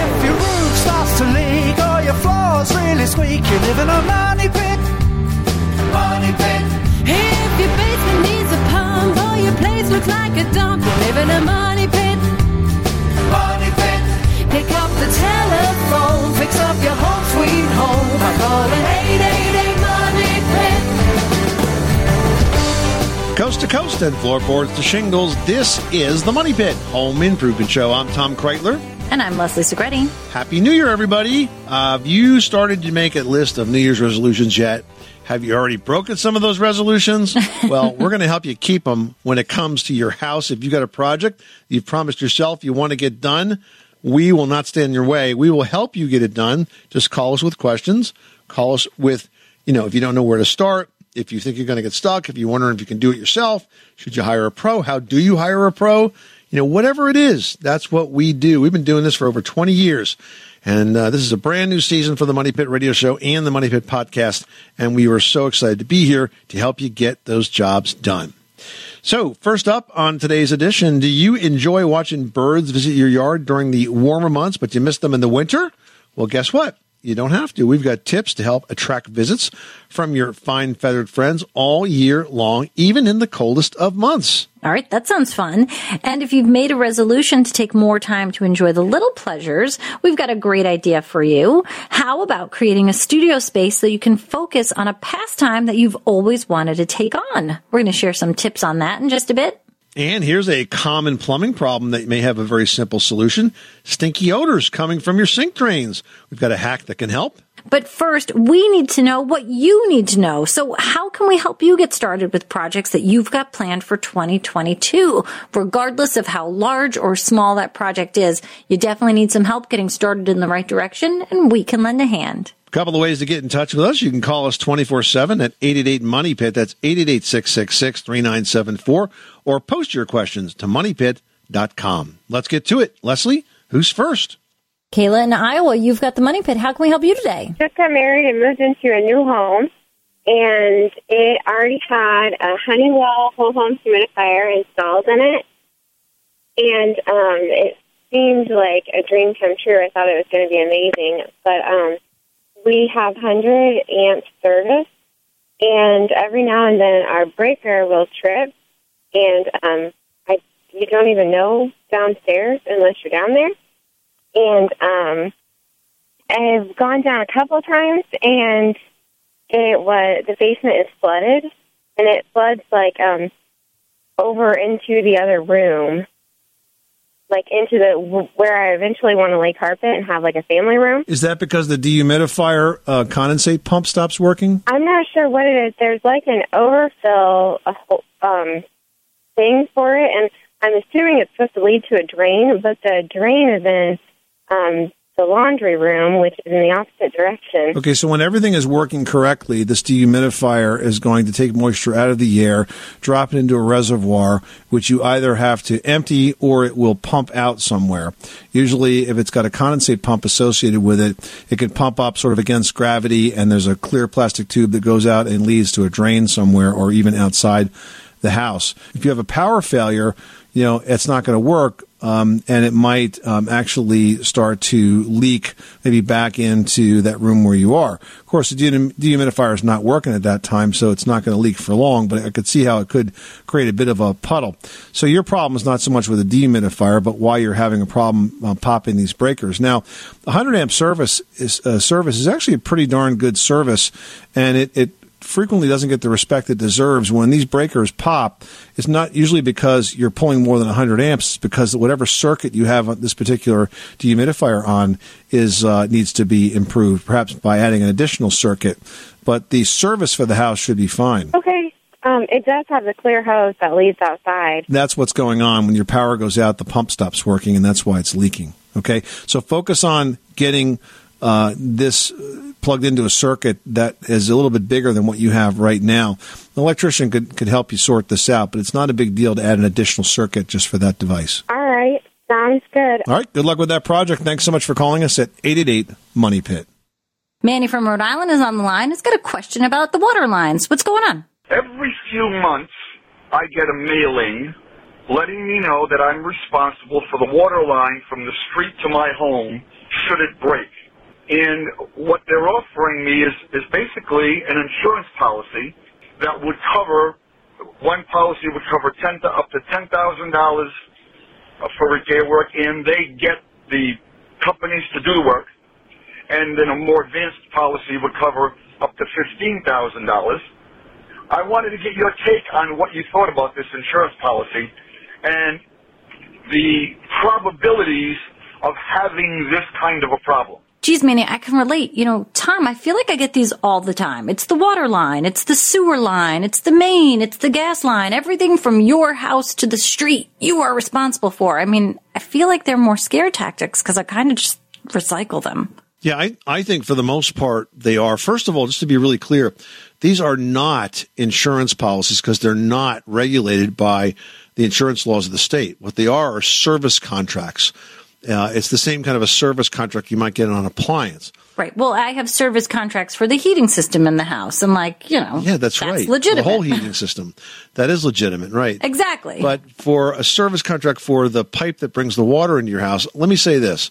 If your roof starts to leak or your floor's really squeak, you live in a money pit. Money pit. If your basement needs a pump or your place looks like a dump, you live in a money pit. Money pit. Pick up the telephone, fix up your home sweet home by calling 888 Coast to coast and floorboards to shingles, this is the Money Pit Home Improvement Show. I'm Tom Kraeutler. And I'm Leslie Segrete. Happy New Year, everybody. Uh, have you started to make a list of New Year's resolutions yet? Have you already broken some of those resolutions? well, we're going to help you keep them when it comes to your house. If you've got a project you've promised yourself you want to get done, we will not stand in your way. We will help you get it done. Just call us with questions. Call us with, you know, if you don't know where to start, if you think you're going to get stuck, if you're wondering if you can do it yourself, should you hire a pro? How do you hire a pro? You know, whatever it is, that's what we do. We've been doing this for over 20 years. And uh, this is a brand new season for the Money Pit Radio Show and the Money Pit Podcast. And we were so excited to be here to help you get those jobs done. So, first up on today's edition, do you enjoy watching birds visit your yard during the warmer months, but you miss them in the winter? Well, guess what? You don't have to. We've got tips to help attract visits from your fine feathered friends all year long, even in the coldest of months. All right, that sounds fun. And if you've made a resolution to take more time to enjoy the little pleasures, we've got a great idea for you. How about creating a studio space so you can focus on a pastime that you've always wanted to take on? We're going to share some tips on that in just a bit. And here's a common plumbing problem that may have a very simple solution stinky odors coming from your sink drains. We've got a hack that can help. But first, we need to know what you need to know. So how can we help you get started with projects that you've got planned for 2022? Regardless of how large or small that project is, you definitely need some help getting started in the right direction and we can lend a hand. A couple of ways to get in touch with us. You can call us 24 7 at 888 Money Pit. That's 888 666 3974. Or post your questions to moneypit.com. Let's get to it. Leslie, who's first? Kayla in Iowa, you've got the money pit. How can we help you today? just got married and moved into a new home, and it already had a Honeywell whole home humidifier installed in it, and um, it seemed like a dream come true. I thought it was going to be amazing, but um, we have 100 amp service, and every now and then our breaker will trip, and um, I you don't even know downstairs unless you're down there, and um, I've gone down a couple times, and it was the basement is flooded, and it floods like um over into the other room, like into the where I eventually want to lay carpet and have like a family room. Is that because the dehumidifier uh, condensate pump stops working? I'm not sure what it is. There's like an overfill um thing for it, and I'm assuming it's supposed to lead to a drain, but the drain is in um the laundry room, which is in the opposite direction. Okay, so when everything is working correctly, this dehumidifier is going to take moisture out of the air, drop it into a reservoir, which you either have to empty or it will pump out somewhere. Usually, if it's got a condensate pump associated with it, it can pump up sort of against gravity, and there's a clear plastic tube that goes out and leads to a drain somewhere or even outside the house. If you have a power failure, you know, it's not going to work. Um, and it might um, actually start to leak maybe back into that room where you are. Of course, the dehumidifier is not working at that time, so it's not going to leak for long, but I could see how it could create a bit of a puddle. So your problem is not so much with the dehumidifier, but why you're having a problem uh, popping these breakers. Now, the 100 amp service is, uh, service is actually a pretty darn good service, and it, it frequently doesn't get the respect it deserves. When these breakers pop, it's not usually because you're pulling more than 100 amps. It's because whatever circuit you have on this particular dehumidifier on is uh, needs to be improved, perhaps by adding an additional circuit. But the service for the house should be fine. Okay. Um, it does have the clear hose that leads outside. That's what's going on when your power goes out. The pump stops working, and that's why it's leaking. Okay, so focus on getting uh, this plugged into a circuit that is a little bit bigger than what you have right now. An electrician could, could help you sort this out, but it's not a big deal to add an additional circuit just for that device. All right. Sounds good. All right, good luck with that project. Thanks so much for calling us at 888 Money Pit. Manny from Rhode Island is on the line. He's got a question about the water lines. What's going on? Every few months, I get a mailing letting me know that I'm responsible for the water line from the street to my home should it break. And what they're offering me is, is basically an insurance policy that would cover, one policy would cover 10 to, up to $10,000 for repair work, and they get the companies to do the work. And then a more advanced policy would cover up to $15,000. I wanted to get your take on what you thought about this insurance policy and the probabilities of having this kind of a problem. Geez, Manny, I can relate. You know, Tom, I feel like I get these all the time. It's the water line, it's the sewer line, it's the main, it's the gas line, everything from your house to the street you are responsible for. I mean, I feel like they're more scare tactics because I kind of just recycle them. Yeah, I, I think for the most part they are. First of all, just to be really clear, these are not insurance policies because they're not regulated by the insurance laws of the state. What they are are service contracts. Uh, it's the same kind of a service contract you might get on an appliance. Right. Well, I have service contracts for the heating system in the house. and like, you know, Yeah, that's, right. legitimate. The whole heating system. That is legitimate, right. Exactly. But for a service contract for the pipe that brings the water into your house, let me say this.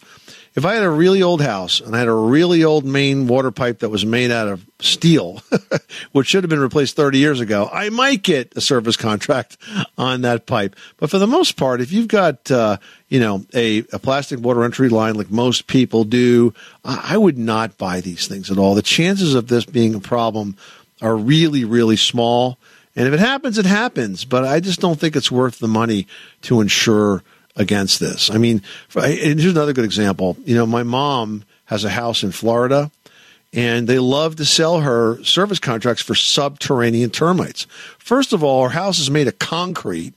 If I had a really old house and I had a really old main water pipe that was made out of steel, which should have been replaced 30 years ago, I might get a service contract on that pipe. But for the most part, if you've got, uh, you know, a, a plastic water entry line like most people do, I I would not buy these things at all. The chances of this being a problem are really, really small. And if it happens, it happens. But I just don't think it's worth the money to insure against this. I mean, and here's another good example. You know, my mom has a house in Florida and they love to sell her service contracts for subterranean termites. First of all, her house is made of concrete,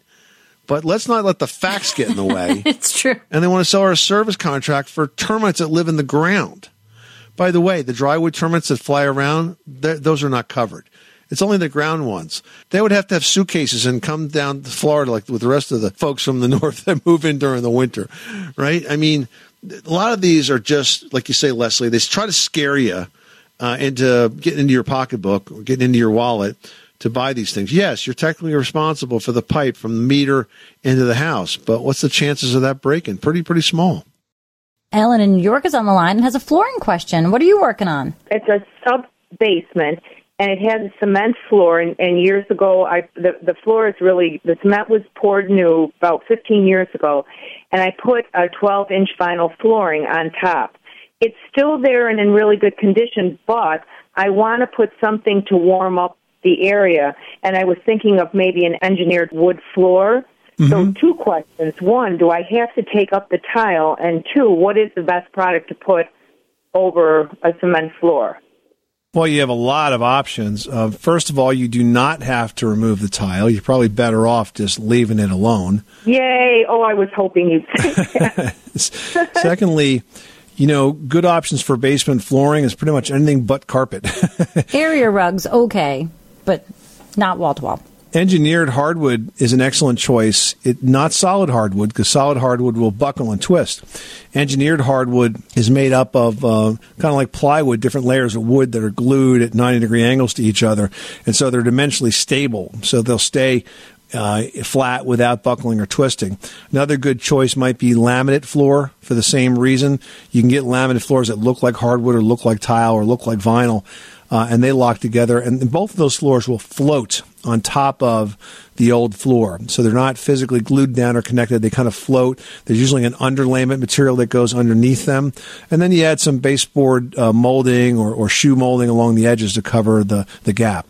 but let's not let the facts get in the way. it's true. and they want to sell her a service contract for termites that live in the ground. By the way, the drywood termites that fly around, those are not covered. It's only the ground ones. They would have to have suitcases and come down to Florida like with the rest of the folks from the north that move in during the winter, right? I mean, a lot of these are just like you say, Leslie. They try to scare you uh, into getting into your pocketbook or getting into your wallet to buy these things. Yes, you're technically responsible for the pipe from the meter into the house, but what's the chances of that breaking? Pretty, pretty small. Ellen in New York is on the line and has a flooring question. What are you working on? it's a sub basement and it has a cement floor and, and years ago I the the floor is really the cement was poured new about 15 years ago and I put a 12 inch vinyl flooring on top. It's still there and in really good condition, but I want to put something to warm up the area and I was thinking of maybe an engineered wood floor. So mm-hmm. two questions. One, do I have to take up the tile? And two, what is the best product to put over a cement floor? Well, you have a lot of options. Uh, first of all, you do not have to remove the tile. You're probably better off just leaving it alone. Yay! Oh, I was hoping you'd say that. Secondly, you know, good options for basement flooring is pretty much anything but carpet. Area rugs, okay, but not wall to wall. Engineered hardwood is an excellent choice. It not solid hardwood because solid hardwood will buckle and twist. Engineered hardwood is made up of uh, kind of like plywood, different layers of wood that are glued at 90 degree angles to each other, and so they're dimensionally stable. So they'll stay uh, flat without buckling or twisting. Another good choice might be laminate floor for the same reason. You can get laminate floors that look like hardwood or look like tile or look like vinyl, uh, and they lock together. And both of those floors will float on top of the old floor. So they're not physically glued down or connected. They kind of float. There's usually an underlayment material that goes underneath them. And then you add some baseboard uh, molding or, or shoe molding along the edges to cover the, the gap.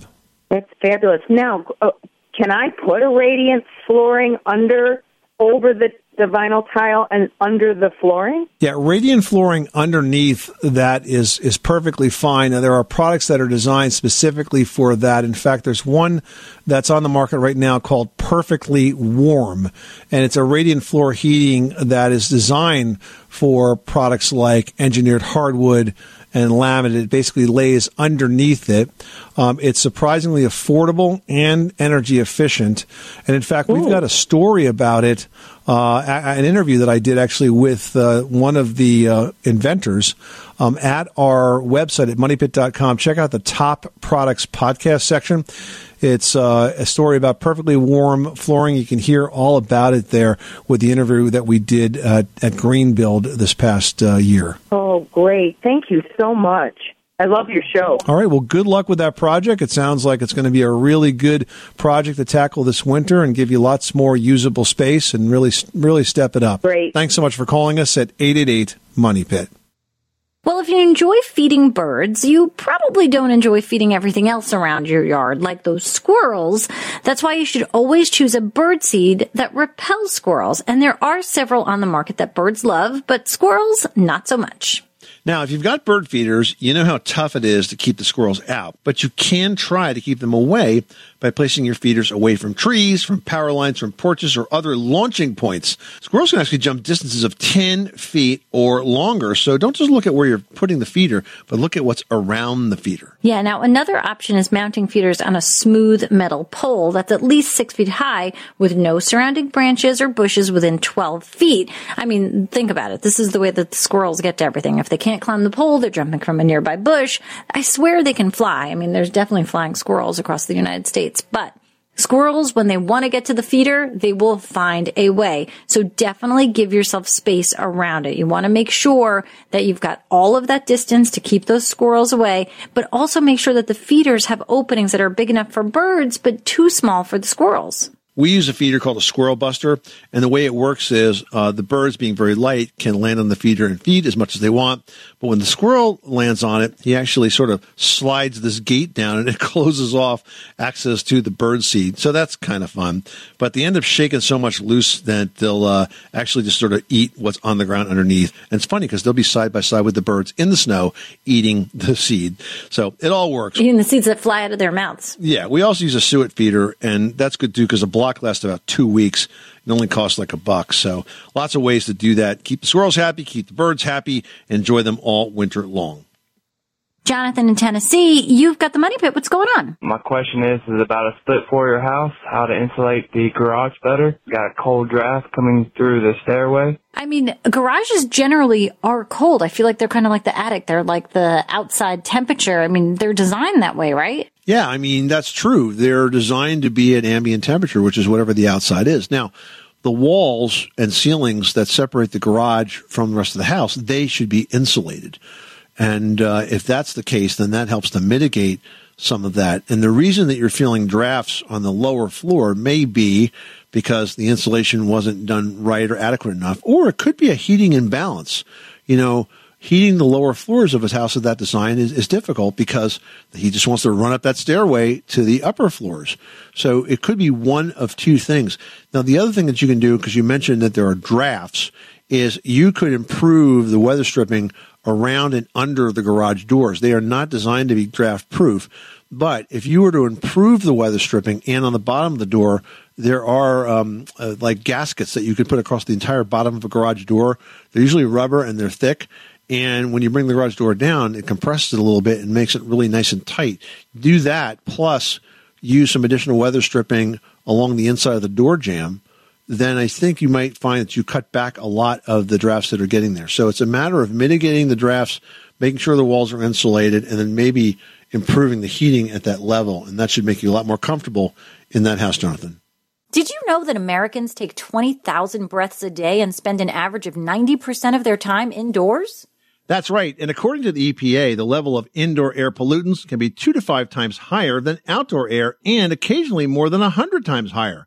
That's fabulous. Now, uh, can I put a radiant flooring under, over the, the vinyl tile and under the flooring? Yeah, radiant flooring underneath that is is perfectly fine. Now, there are products that are designed specifically for that. In fact, there's one that's on the market right now called Perfectly Warm, and it's a radiant floor heating that is designed for products like engineered hardwood and laminate. It basically lays underneath it. Um, it's surprisingly affordable and energy efficient. And in fact, we've got a story about it, uh, an interview that I did actually with uh, one of the uh, inventors um, at our website at moneypit.com. Check out the top products podcast section. It's uh, a story about perfectly warm flooring. You can hear all about it there with the interview that we did uh, at Greenbuild this past uh, year. Oh, great. Thank you so much. I love your show. All right. Well, good luck with that project. It sounds like it's going to be a really good project to tackle this winter and give you lots more usable space and really, really step it up. Great. Thanks so much for calling us at 888 Money Pit. Well, if you enjoy feeding birds, you probably don't enjoy feeding everything else around your yard, like those squirrels. That's why you should always choose a bird seed that repels squirrels. And there are several on the market that birds love, but squirrels, not so much. Now, if you've got bird feeders, you know how tough it is to keep the squirrels out, but you can try to keep them away by placing your feeders away from trees, from power lines, from porches, or other launching points. Squirrels can actually jump distances of 10 feet or longer, so don't just look at where you're putting the feeder, but look at what's around the feeder. Yeah, now another option is mounting feeders on a smooth metal pole that's at least six feet high with no surrounding branches or bushes within 12 feet. I mean, think about it. This is the way that the squirrels get to everything. If they can't climb the pole, they're jumping from a nearby bush. I swear they can fly. I mean, there's definitely flying squirrels across the United States, but Squirrels, when they want to get to the feeder, they will find a way. So definitely give yourself space around it. You want to make sure that you've got all of that distance to keep those squirrels away, but also make sure that the feeders have openings that are big enough for birds, but too small for the squirrels. We use a feeder called a squirrel buster, and the way it works is uh, the birds, being very light, can land on the feeder and feed as much as they want. But when the squirrel lands on it, he actually sort of slides this gate down and it closes off access to the bird seed. So that's kind of fun. But they end up shaking so much loose that they'll uh, actually just sort of eat what's on the ground underneath. And it's funny because they'll be side by side with the birds in the snow eating the seed. So it all works. Eating the seeds that fly out of their mouths. Yeah, we also use a suet feeder, and that's good too because a block lasts about two weeks. It only costs like a buck. So lots of ways to do that. Keep the squirrels happy, keep the birds happy, enjoy them all winter long. Jonathan in Tennessee, you've got the money pit. What's going on? My question is is about a split for your house, how to insulate the garage better. Got a cold draft coming through the stairway. I mean, garages generally are cold. I feel like they're kind of like the attic. They're like the outside temperature. I mean, they're designed that way, right? Yeah, I mean, that's true. They're designed to be at ambient temperature, which is whatever the outside is. Now, the walls and ceilings that separate the garage from the rest of the house, they should be insulated. And uh, if that's the case, then that helps to mitigate some of that. And the reason that you're feeling drafts on the lower floor may be because the insulation wasn't done right or adequate enough, or it could be a heating imbalance. You know, heating the lower floors of his house of that design is, is difficult because he just wants to run up that stairway to the upper floors. So it could be one of two things. Now, the other thing that you can do, because you mentioned that there are drafts, is you could improve the weather stripping around and under the garage doors. They are not designed to be draft proof. But if you were to improve the weather stripping and on the bottom of the door, there are um, uh, like gaskets that you could put across the entire bottom of a garage door. They're usually rubber and they're thick. And when you bring the garage door down, it compresses it a little bit and makes it really nice and tight. Do that plus use some additional weather stripping along the inside of the door jamb then I think you might find that you cut back a lot of the drafts that are getting there. So it's a matter of mitigating the drafts, making sure the walls are insulated, and then maybe improving the heating at that level. And that should make you a lot more comfortable in that house, Jonathan. Did you know that Americans take 20,000 breaths a day and spend an average of 90% of their time indoors? That's right. And according to the EPA, the level of indoor air pollutants can be two to five times higher than outdoor air and occasionally more than a hundred times higher.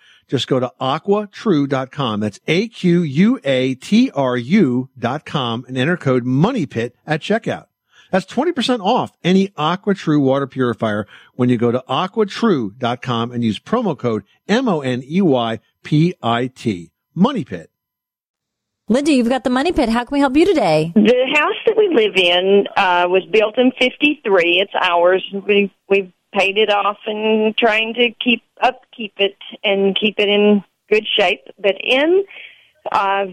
Just go to aquatru.com. That's A-Q-U-A-T-R-U dot com and enter code MONEYPIT at checkout. That's 20% off any AquaTru water purifier when you go to aquatru.com and use promo code M-O-N-E-Y-P-I-T. Money Pit. Linda, you've got the Money Pit. How can we help you today? The house that we live in uh, was built in 53. It's ours. We, we've paid it off and trying to keep upkeep it and keep it in good shape. But in uh,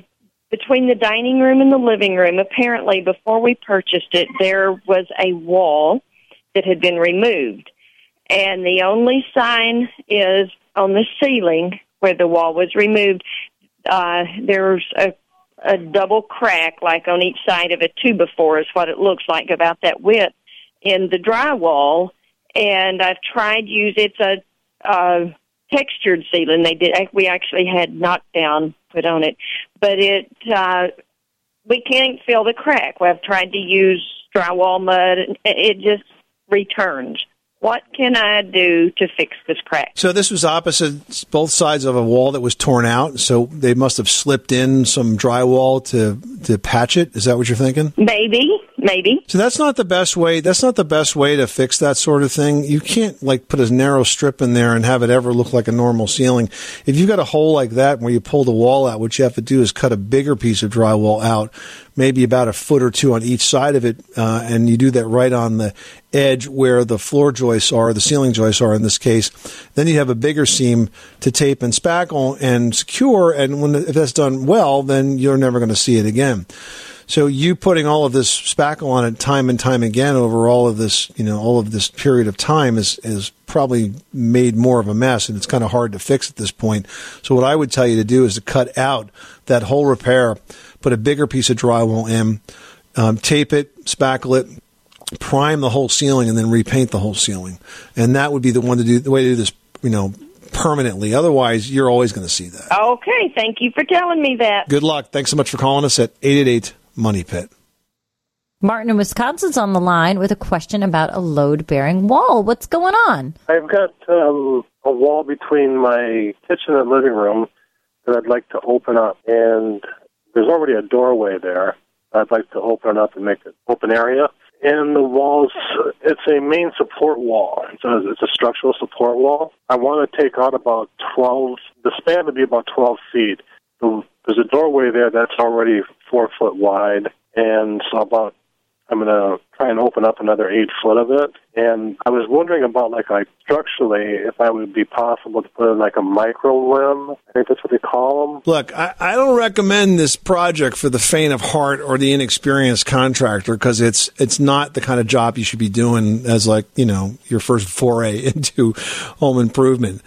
between the dining room and the living room, apparently before we purchased it, there was a wall that had been removed, and the only sign is on the ceiling where the wall was removed. Uh, there's a a double crack, like on each side of a two before, is what it looks like about that width in the drywall and I've tried use it's a uh, textured ceiling. They did we actually had knockdown put on it, but it uh, we can't fill the crack. I've tried to use drywall mud, and it just returns. What can I do to fix this crack? So this was opposite both sides of a wall that was torn out. So they must have slipped in some drywall to to patch it. Is that what you're thinking? Maybe, maybe. So that's not the best way. That's not the best way to fix that sort of thing. You can't like put a narrow strip in there and have it ever look like a normal ceiling. If you've got a hole like that where you pull the wall out, what you have to do is cut a bigger piece of drywall out, maybe about a foot or two on each side of it, uh, and you do that right on the edge where the floor joists are, the ceiling joists are in this case. Then you have a bigger seam to tape and spackle and secure. And when if that's done well, then you're never going to see it again. So you putting all of this spackle on it time and time again over all of this, you know, all of this period of time is, is probably made more of a mess and it's kind of hard to fix at this point. So what I would tell you to do is to cut out that whole repair, put a bigger piece of drywall in, um, tape it, spackle it, prime the whole ceiling and then repaint the whole ceiling. And that would be the one to do, the way to do this, you know, permanently. Otherwise, you're always going to see that. Okay, thank you for telling me that. Good luck. Thanks so much for calling us at 888 Money Pit. Martin in Wisconsin's on the line with a question about a load bearing wall. What's going on? I've got um, a wall between my kitchen and living room that I'd like to open up, and there's already a doorway there. I'd like to open it up and make it open area. And the walls, it's a main support wall. It's a, it's a structural support wall. I want to take out about 12, the span would be about 12 feet. The, there's a doorway there that's already four foot wide, and so about I'm going to try and open up another eight foot of it. And I was wondering about like like structurally if I would be possible to put in like a microlam. I think that's what they call them. Look, I, I don't recommend this project for the faint of heart or the inexperienced contractor because it's it's not the kind of job you should be doing as like you know your first foray into home improvement.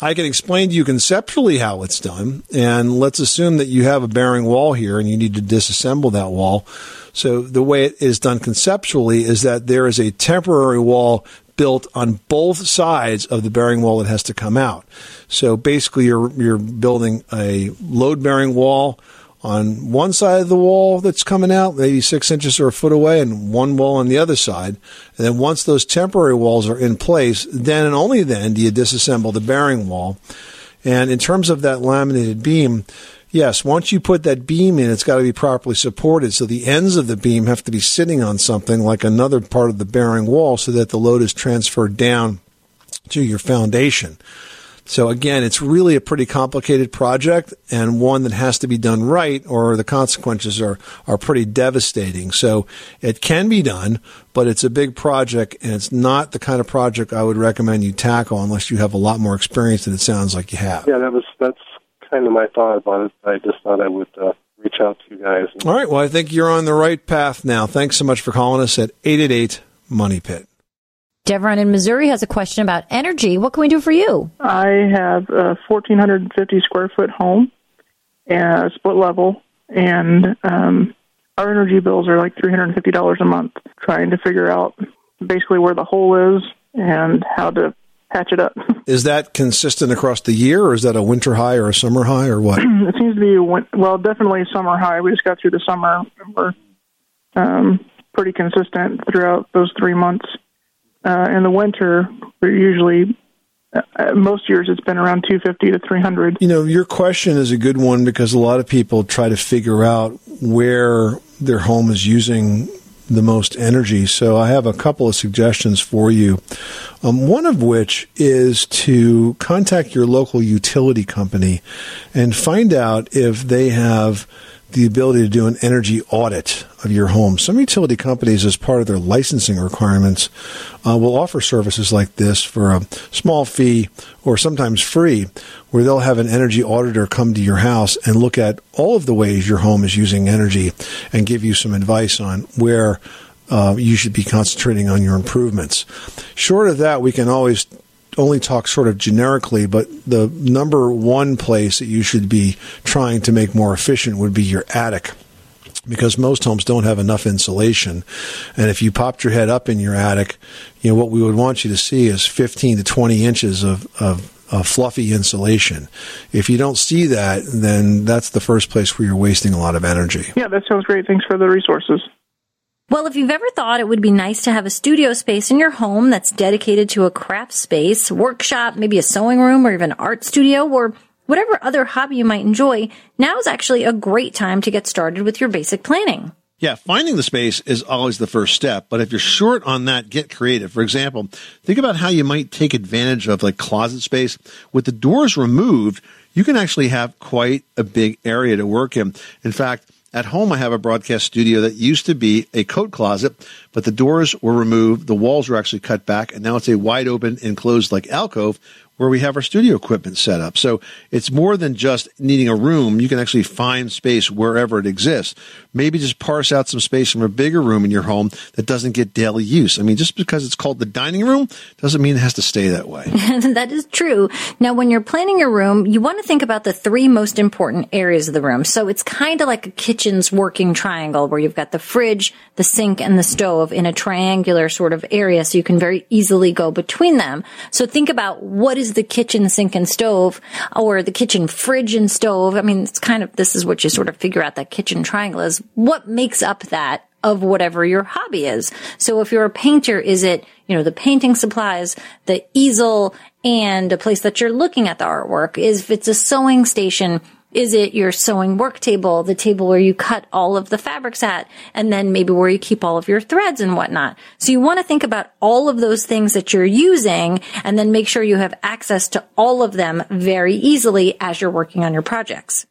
I can explain to you conceptually how it's done, and let's assume that you have a bearing wall here and you need to disassemble that wall. So the way it is done conceptually is that there is a temporary wall built on both sides of the bearing wall that has to come out. So basically, you're you're building a load bearing wall on one side of the wall that's coming out, maybe six inches or a foot away, and one wall on the other side. And then once those temporary walls are in place, then and only then do you disassemble the bearing wall. And in terms of that laminated beam, yes, once you put that beam in, it's got to be properly supported. So the ends of the beam have to be sitting on something like another part of the bearing wall so that the load is transferred down to your foundation. So again, it's really a pretty complicated project and one that has to be done right or the consequences are, are pretty devastating. So it can be done, but it's a big project and it's not the kind of project I would recommend you tackle unless you have a lot more experience than it sounds like you have. Yeah, that was that's kind of my thought about it. I just thought I would uh, reach out to you guys. All right. Well, I think you're on the right path now. Thanks so much for calling us at 888 Money Pit. Devron in Missouri has a question about energy. What can we do for you? I have a 1,450 square foot home and split level, and um, our energy bills are like $350 a month. Trying to figure out basically where the hole is and how to patch it up. Is that consistent across the year, or is that a winter high or a summer high, or what? it seems to be well, definitely a summer high. We just got through the summer. and We're um, pretty consistent throughout those three months. Uh, in the winter, we're usually uh, uh, most years it's been around 250 to 300. You know, your question is a good one because a lot of people try to figure out where their home is using the most energy. So I have a couple of suggestions for you. Um, one of which is to contact your local utility company and find out if they have the ability to do an energy audit of your home. Some utility companies, as part of their licensing requirements, uh, will offer services like this for a small fee or sometimes free, where they'll have an energy auditor come to your house and look at all of the ways your home is using energy and give you some advice on where uh, you should be concentrating on your improvements. Short of that, we can always only talk sort of generically, but the number one place that you should be trying to make more efficient would be your attic. Because most homes don't have enough insulation. And if you popped your head up in your attic, you know, what we would want you to see is 15 to 20 inches of, of uh, fluffy insulation. If you don't see that, then that's the first place where you're wasting a lot of energy. Yeah, that sounds great. Thanks for the resources. Well, if you've ever thought it would be nice to have a studio space in your home that's dedicated to a craft space, workshop, maybe a sewing room or even art studio or whatever other hobby you might enjoy, now is actually a great time to get started with your basic planning. Yeah, finding the space is always the first step, but if you're short on that, get creative. For example, think about how you might take advantage of like closet space. With the doors removed, you can actually have quite a big area to work in. In fact, at home, I have a broadcast studio that used to be a coat closet, but the doors were removed, the walls were actually cut back, and now it's a wide open, enclosed like alcove where we have our studio equipment set up. So it's more than just needing a room. You can actually find space wherever it exists. Maybe just parse out some space from a bigger room in your home that doesn't get daily use. I mean, just because it's called the dining room doesn't mean it has to stay that way. that is true. Now, when you're planning your room, you want to think about the three most important areas of the room. So it's kind of like a kitchen's working triangle where you've got the fridge, the sink, and the stove in a triangular sort of area. So you can very easily go between them. So think about what is the kitchen sink and stove or the kitchen fridge and stove. I mean, it's kind of, this is what you sort of figure out that kitchen triangle is. What makes up that of whatever your hobby is. So if you're a painter, is it, you know, the painting supplies, the easel, and a place that you're looking at the artwork? Is if it's a sewing station, is it your sewing work table, the table where you cut all of the fabrics at, and then maybe where you keep all of your threads and whatnot? So you want to think about all of those things that you're using and then make sure you have access to all of them very easily as you're working on your projects.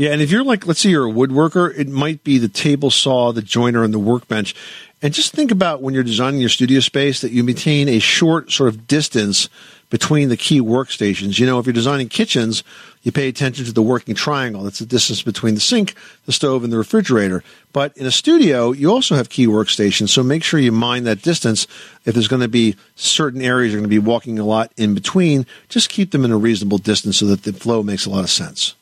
Yeah, and if you're like, let's say you're a woodworker, it might be the table saw, the joiner, and the workbench. And just think about when you're designing your studio space that you maintain a short sort of distance between the key workstations. You know, if you're designing kitchens, you pay attention to the working triangle. That's the distance between the sink, the stove, and the refrigerator. But in a studio, you also have key workstations, so make sure you mind that distance. If there's going to be certain areas you're going to be walking a lot in between, just keep them in a reasonable distance so that the flow makes a lot of sense.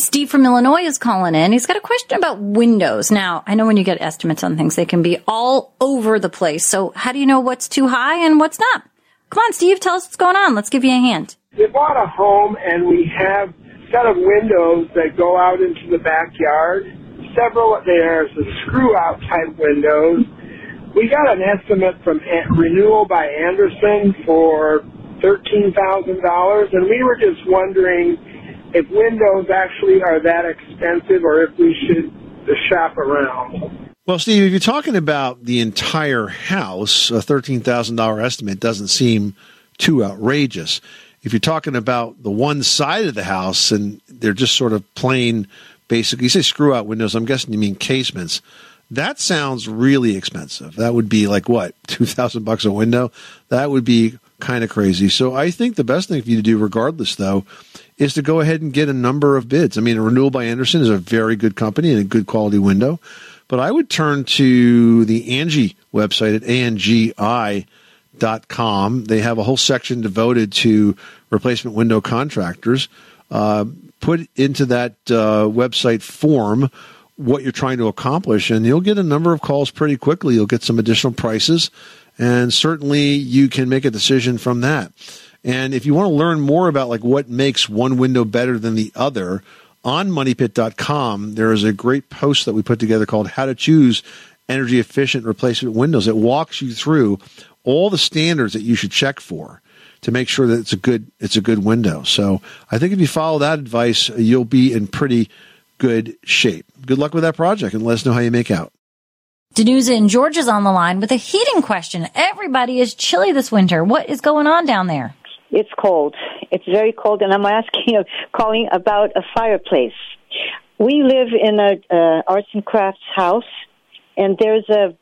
Steve from Illinois is calling in. He's got a question about windows. Now, I know when you get estimates on things, they can be all over the place. So how do you know what's too high and what's not? Come on, Steve, tell us what's going on. Let's give you a hand. We bought a home and we have a set of windows that go out into the backyard. Several, there's the screw out type windows. We got an estimate from Renewal by Andersen for $13,000 and we were just wondering if windows actually are that expensive or if we should shop around. Well, Steve, if you're talking about the entire house, a $13,000 estimate doesn't seem too outrageous. If you're talking about the one side of the house and they're just sort of plain, basically, you say screw out windows, I'm guessing you mean casements. That sounds really expensive. That would be like what, 2000 bucks a window? That would be kind of crazy. So I think the best thing for you to do, regardless, though, is to go ahead and get a number of bids. I mean, a Renewal by Andersen is a very good company and a good quality window. But I would turn to the Angi website at angi.com. They have a whole section devoted to replacement window contractors. Uh, put into that uh, website form what you're trying to accomplish, and you'll get a number of calls pretty quickly. You'll get some additional prices, and certainly you can make a decision from that. And if you want to learn more about like what makes one window better than the other, on moneypit.com, there is a great post that we put together called How to Choose Energy Efficient Replacement Windows. It walks you through all the standards that you should check for to make sure that it's a good it's a good window. So I think if you follow that advice, you'll be in pretty good shape. Good luck with that project and let us know how you make out. Danusa in Georgia's on the line with a heating question. Everybody is chilly this winter. What is going on down there? It's cold. It's very cold, and I'm asking, calling about a fireplace. We live in a uh, arts and crafts house, and there's a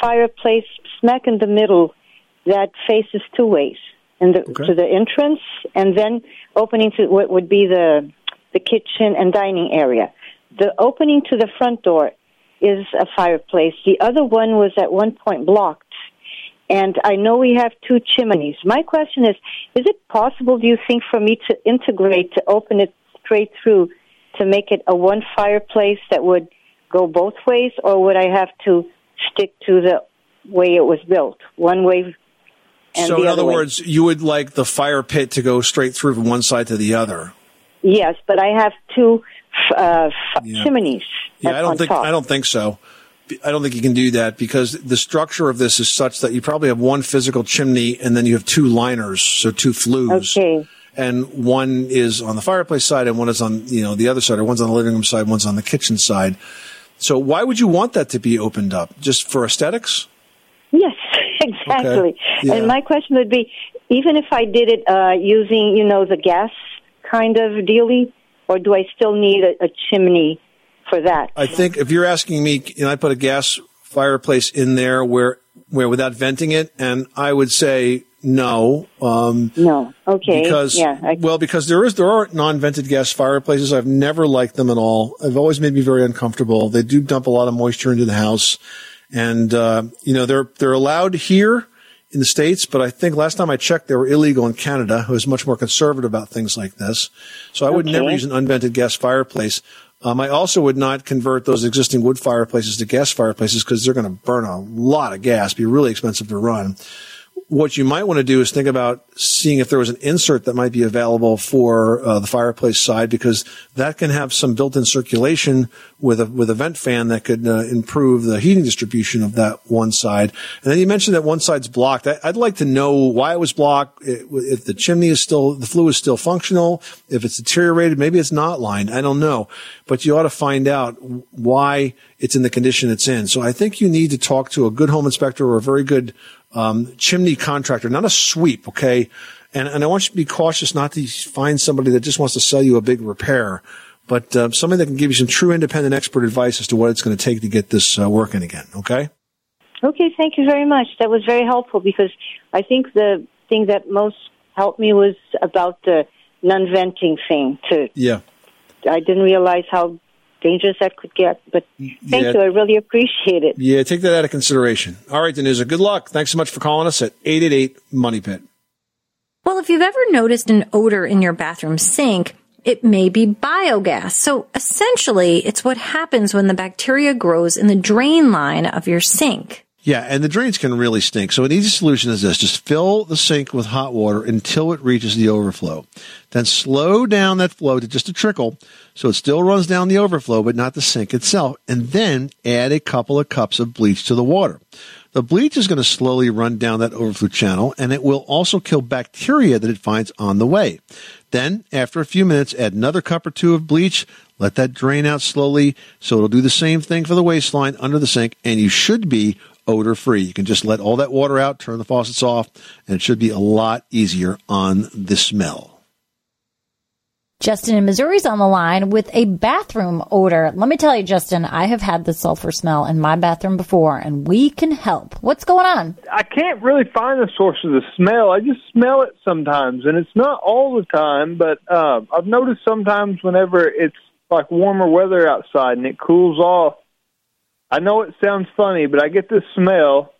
fireplace smack in the middle that faces two ways, and the, Okay. to the entrance, and then opening to what would be the the kitchen and dining area. The opening to the front door is a fireplace. The other one was at one point blocked. And I know we have two chimneys. My question is, is it possible, do you think, for me to integrate, to open it straight through, to make it a one fireplace that would go both ways, or would I have to stick to the way it was built, one way and so in other way? words, you would like the fire pit to go straight through from one side to the other. Yes, but I have two uh, f- Yeah. chimneys. Yeah, I don't think top. I don't think so. I don't think you can do that because the structure of this is such that you probably have one physical chimney and then you have two liners, so two flues. Okay. And one is on the fireplace side and one is on, you know, the other side, or one's on the living room side, one's on the kitchen side. So why would you want that to be opened up? Just for aesthetics? Yes, exactly. Yeah. And my question would be, even if I did it uh, using, you know, the gas kind of dealy, or do I still need a, a chimney for that? I think if you're asking me, can I put a gas fireplace in there where, where without venting it? And I would say no. Um, no. Okay. Because yeah. I, well, because there is there are non-vented gas fireplaces. I've never liked them at all. They've always made me very uncomfortable. They do dump a lot of moisture into the house, and uh, you know they're they're allowed here in the states, but I think last time I checked, they were illegal in Canada, who is much more conservative about things like this. So I would Okay. never use an unvented gas fireplace. Um, I also would not convert those existing wood fireplaces to gas fireplaces because they're going to burn a lot of gas, be really expensive to run what you might want to do is think about seeing if there was an insert that might be available for uh, the fireplace side because that can have some built-in circulation with a with a vent fan that could uh, improve the heating distribution of that one side. And then you mentioned that one side's blocked. I, I'd like to know why it was blocked. It, if the chimney is still the flue is still functional. If it's deteriorated, maybe it's not lined. I don't know, but you ought to find out why it's in the condition it's in. So I think you need to talk to a good home inspector or a very good um, chimney contractor, not a sweep, okay? And, and I want you to be cautious not to find somebody that just wants to sell you a big repair. but uh, somebody that can give you some true independent expert advice as to what it's going to take to get this uh, working again. Okay. Okay, thank you very much. That was very helpful because I think the thing that most helped me was about the non-venting thing. To Yeah. I didn't realize how dangerous that could get, but thank Yeah. you. I really appreciate it. Yeah, take that out of consideration. All right, Denusa, good luck. Thanks so much for calling us at 888 Money Pit. Well, if you've ever noticed an odor in your bathroom sink, it may be biogas. So essentially, it's what happens when the bacteria grows in the drain line of your sink. Yeah, and the drains can really stink. So an easy solution is this. Just fill the sink with hot water until it reaches the overflow. Then slow down that flow to just a trickle so it still runs down the overflow, but not the sink itself. And then add a couple of cups of bleach to the water. The bleach is going to slowly run down that overflow channel and it will also kill bacteria that it finds on the way. Then, after a few minutes, add another cup or two of bleach. Let that drain out slowly so it'll do the same thing for the waste line under the sink and you should be odor free. You can just let all that water out, turn the faucets off, and it should be a lot easier on the smell. Justin in Missouri's on the line with a bathroom odor. Let me tell you, Justin, I have had the sulfur smell in my bathroom before, and we can help. What's going on? I can't really find the source of the smell. I just smell it sometimes, and it's not all the time. But uh, I've noticed sometimes whenever it's like warmer weather outside and it cools off. I know it sounds funny, but I get this smell.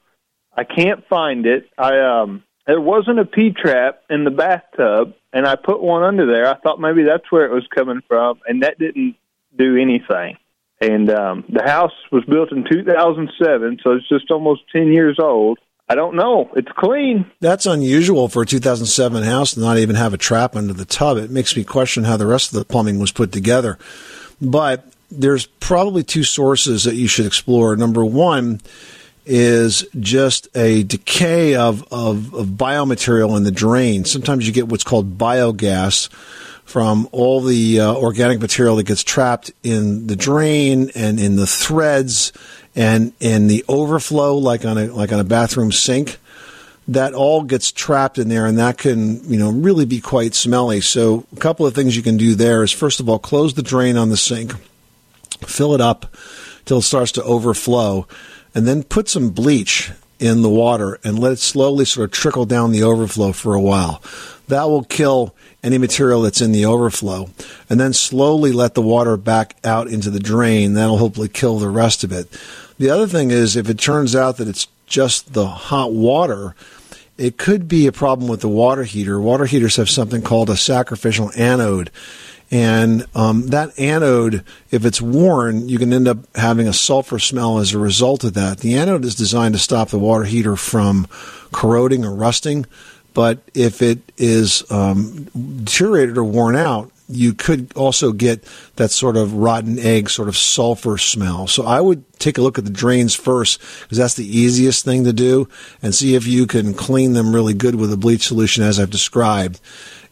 I can't find it. I um, there wasn't a P trap in the bathtub, and I put one under there. I thought maybe that's where it was coming from, and that didn't do anything. And um, the house was built in 2007, so it's just almost 10 years old. I don't know. It's clean. That's unusual for a 2007 house to not even have a trap under the tub. It makes me question how the rest of the plumbing was put together. But there's probably two sources that you should explore. Number one is just a decay of, of, of biomaterial in the drain. Sometimes you get what's called biogas from all the uh, organic material that gets trapped in the drain and in the threads and in the overflow, like on a like on a bathroom sink. That all gets trapped in there, and that can you know really be quite smelly. So a couple of things you can do there is first of all close the drain on the sink, fill it up till it starts to overflow, and then put some bleach in the water and let it slowly sort of trickle down the overflow for a while. That will kill any material that's in the overflow. And then slowly let the water back out into the drain. That'll hopefully kill the rest of it. The other thing is if it turns out that it's just the hot water, it could be a problem with the water heater. Water heaters have something called a sacrificial anode. And um, that anode, if it's worn, you can end up having a sulfur smell as a result of that. The anode is designed to stop the water heater from corroding or rusting, but if it is um, deteriorated or worn out, you could also get that sort of rotten egg, sort of sulfur smell. So I would take a look at the drains first because that's the easiest thing to do and see if you can clean them really good with a bleach solution as I've described.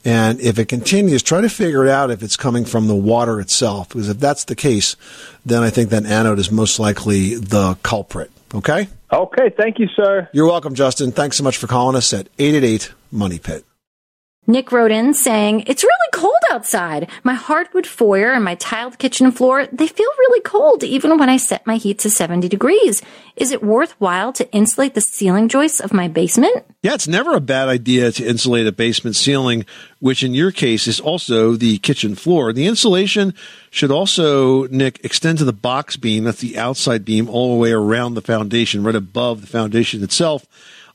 And if it continues, try to figure it out if it's coming from the water itself. Because if that's the case, then I think that anode is most likely the culprit. Okay? Okay, thank you, sir. You're welcome, Justin. Thanks so much for calling us at 888 Money Pit. Nick wrote in saying, It's really cold outside. My hardwood foyer and my tiled kitchen floor, they feel really cold even when I set my heat to 70 degrees. Is it worthwhile to insulate the ceiling joists of my basement? Yeah, it's never a bad idea to insulate a basement ceiling, which in your case is also the kitchen floor. The insulation should also, Nick, extend to the box beam. That's the outside beam all the way around the foundation, right above the foundation itself.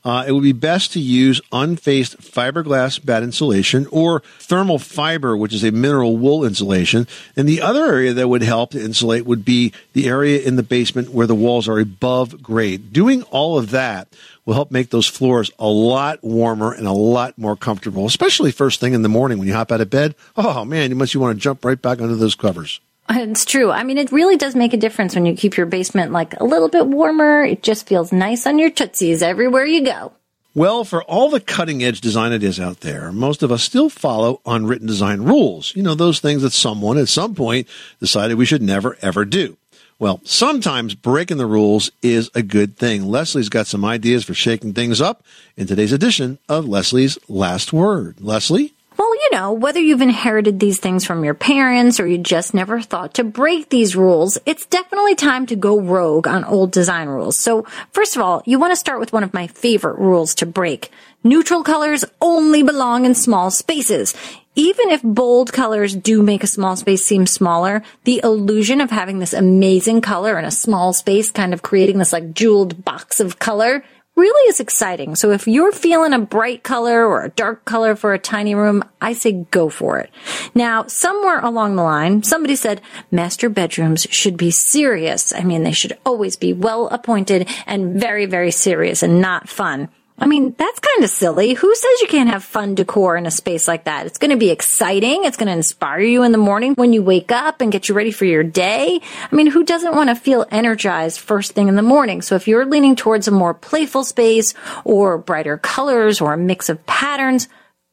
Uh, it would be best to use unfaced fiberglass batt insulation or Thermafiber, which is a mineral wool insulation. And the other area that would help to insulate would be the area in the basement where the walls are above grade. Doing all of that will help make those floors a lot warmer and a lot more comfortable, especially first thing in the morning when you hop out of bed. Oh man, you must you want to jump right back under those covers. It's true. I mean, it really does make a difference when you keep your basement like a little bit warmer. It just feels nice on your tootsies everywhere you go. Well, for all the cutting edge design ideas out there, most of us still follow unwritten design rules. You know, those things that someone at some point decided we should never ever do. Well, sometimes breaking the rules is a good thing. Leslie's got some ideas for shaking things up in today's edition of Leslie's Last Word. Leslie? Well, you know, whether you've inherited these things from your parents or you just never thought to break these rules, it's definitely time to go rogue on old design rules. So, first of all, you want to start with one of my favorite rules to break. Neutral colors only belong in small spaces. Even if bold colors do make a small space seem smaller, the illusion of having this amazing color in a small space, kind of creating this like jeweled box of color, really is exciting. So if you're feeling a bright color or a dark color for a tiny room, I say go for it. Now, somewhere along the line, somebody said master bedrooms should be serious. I mean, they should always be well appointed and very, very serious and not fun. I mean, that's kind of silly. Who says you can't have fun decor in a space like that? It's going to be exciting. It's going to inspire you in the morning when you wake up and get you ready for your day. I mean, who doesn't want to feel energized first thing in the morning? So if you're leaning towards a more playful space or brighter colors or a mix of patterns,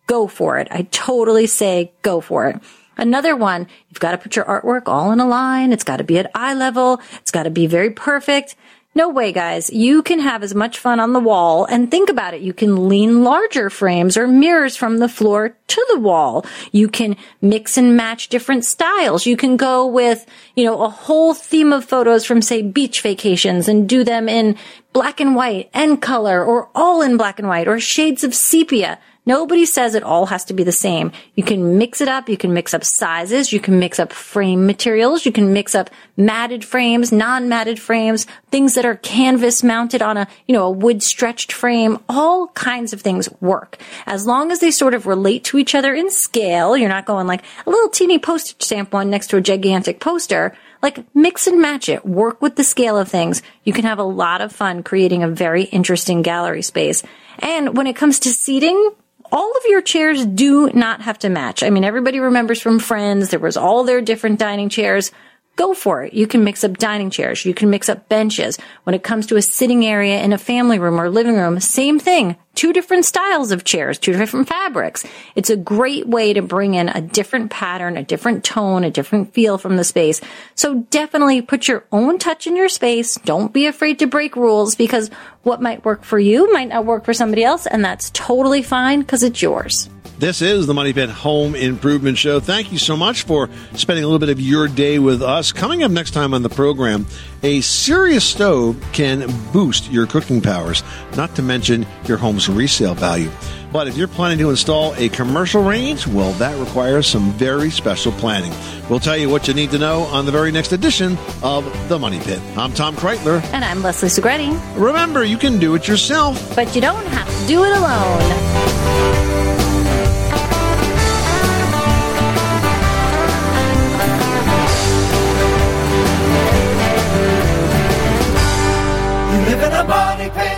go for it. I totally say go for it. Another one, you've got to put your artwork all in a line. It's got to be at eye level. It's got to be very perfect. No way, guys. You can have as much fun on the wall and think about it. You can lean larger frames or mirrors from the floor to the wall. You can mix and match different styles. You can go with, you know, a whole theme of photos from say beach vacations and do them in black and white and color or all in black and white or shades of sepia. Nobody says it all has to be the same. You can mix it up. You can mix up sizes. You can mix up frame materials. You can mix up matted frames, non-matted frames, things that are canvas mounted on a, you know, a wood stretched frame. All kinds of things work. As long as they sort of relate to each other in scale, you're not going like a little teeny postage stamp one next to a gigantic poster. Like mix and match it. Work with the scale of things. You can have a lot of fun creating a very interesting gallery space. And when it comes to seating, all of your chairs do not have to match. I mean, everybody remembers from Friends, there was all their different dining chairs. Go for it. You can mix up dining chairs. You can mix up benches. When it comes to a sitting area in a family room or living room, same thing. Two different styles of chairs, two different fabrics. It's a great way to bring in a different pattern, a different tone, a different feel from the space. So definitely put your own touch in your space. Don't be afraid to break rules because what might work for you might not work for somebody else. And that's totally fine because it's yours. This is the Money Pit Home Improvement Show. Thank you so much for spending a little bit of your day with us. Coming up next time on the program, a serious stove can boost your cooking powers, not to mention your home's resale value. But if you're planning to install a commercial range, well, that requires some very special planning. We'll tell you what you need to know on the very next edition of The Money Pit. I'm Tom Kraeutler. And I'm Leslie Segrete. Remember, you can do it yourself. But you don't have to do it alone. Money pain.